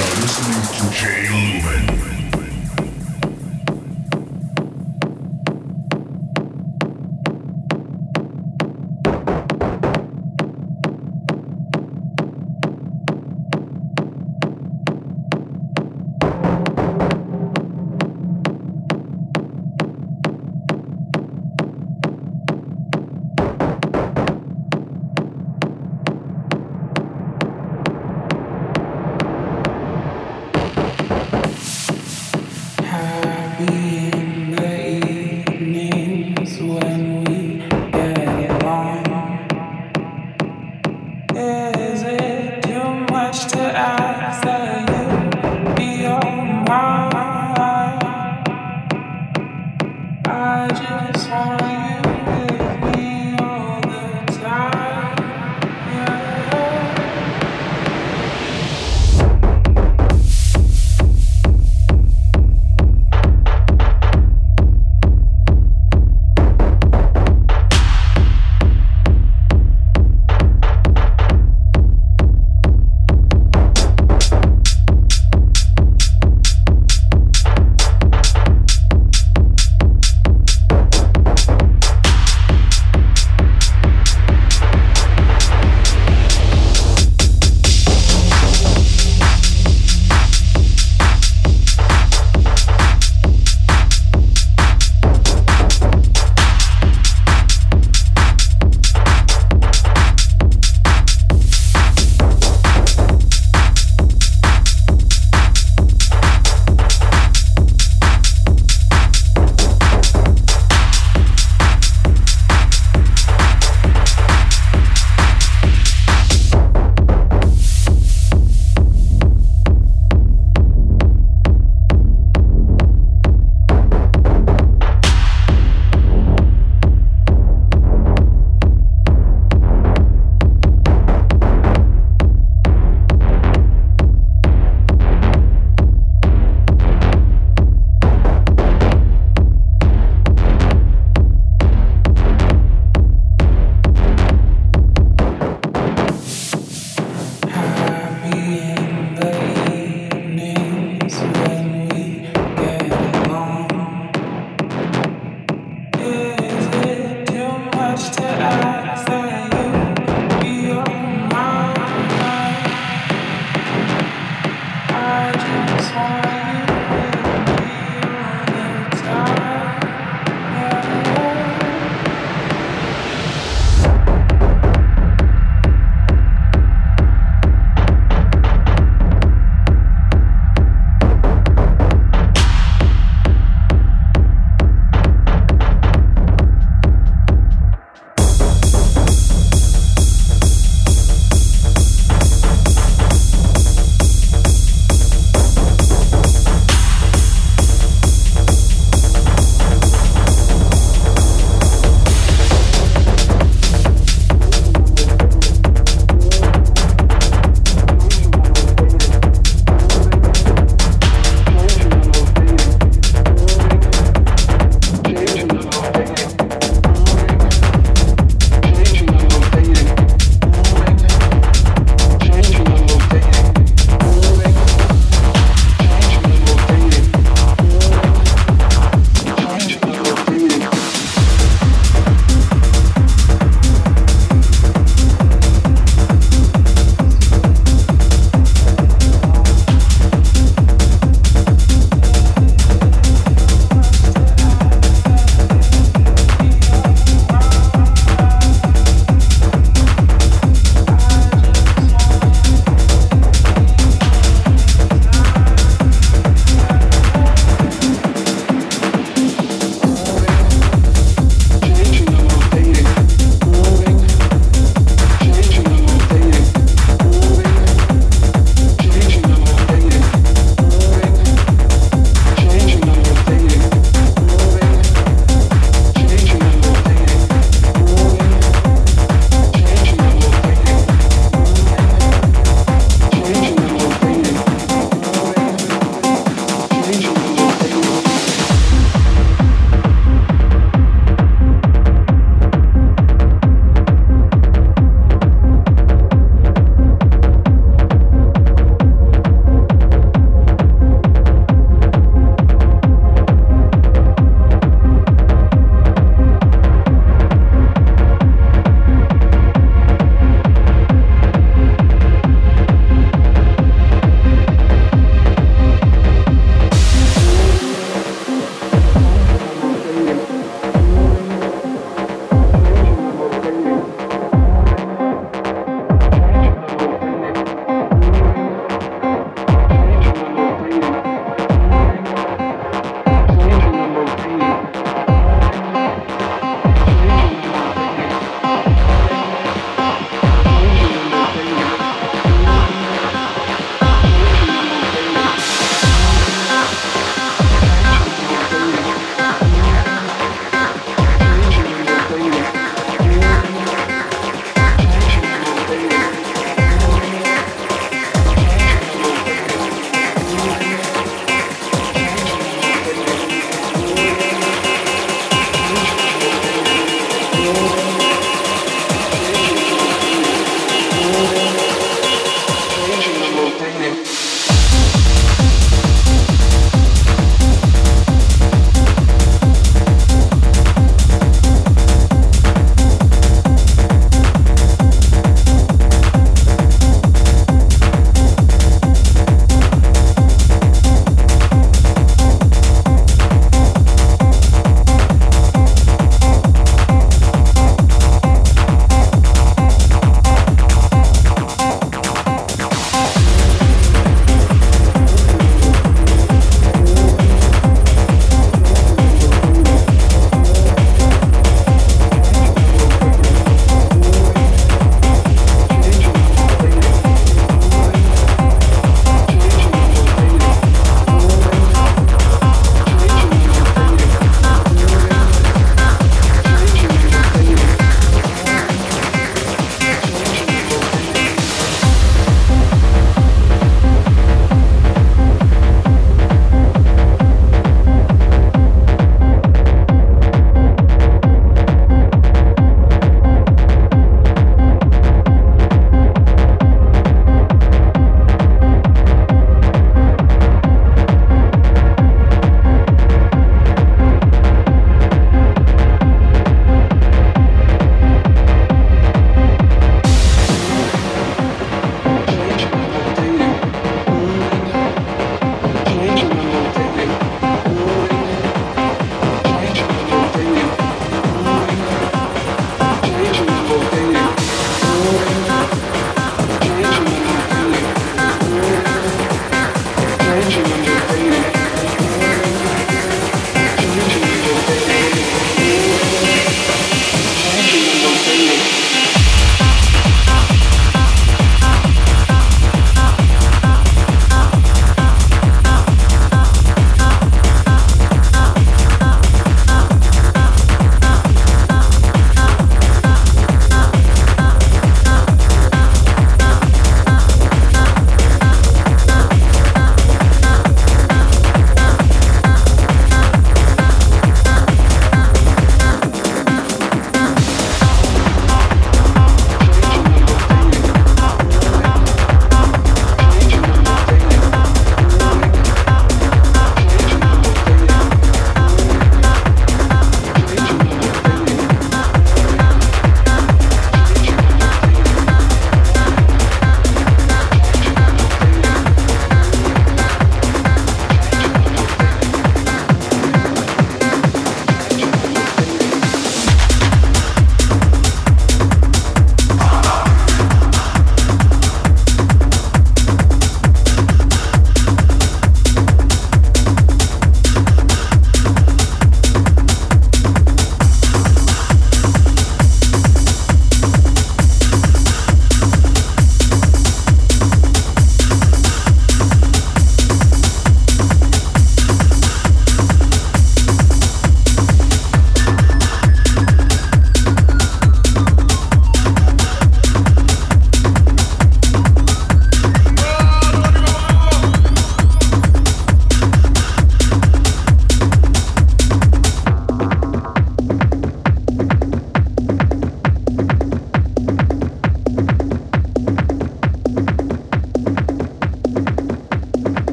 are listening to Jay Lumen.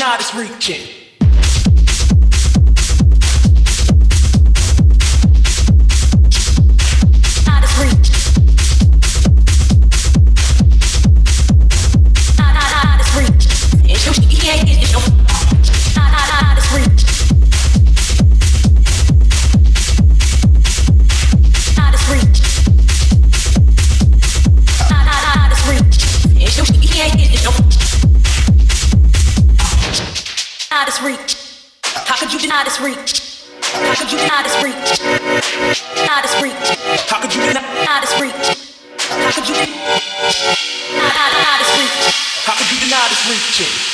not is reaching. How could you not as freak? Not as. How could you not not as freak? How could you not not as freak? How could you deny this freak?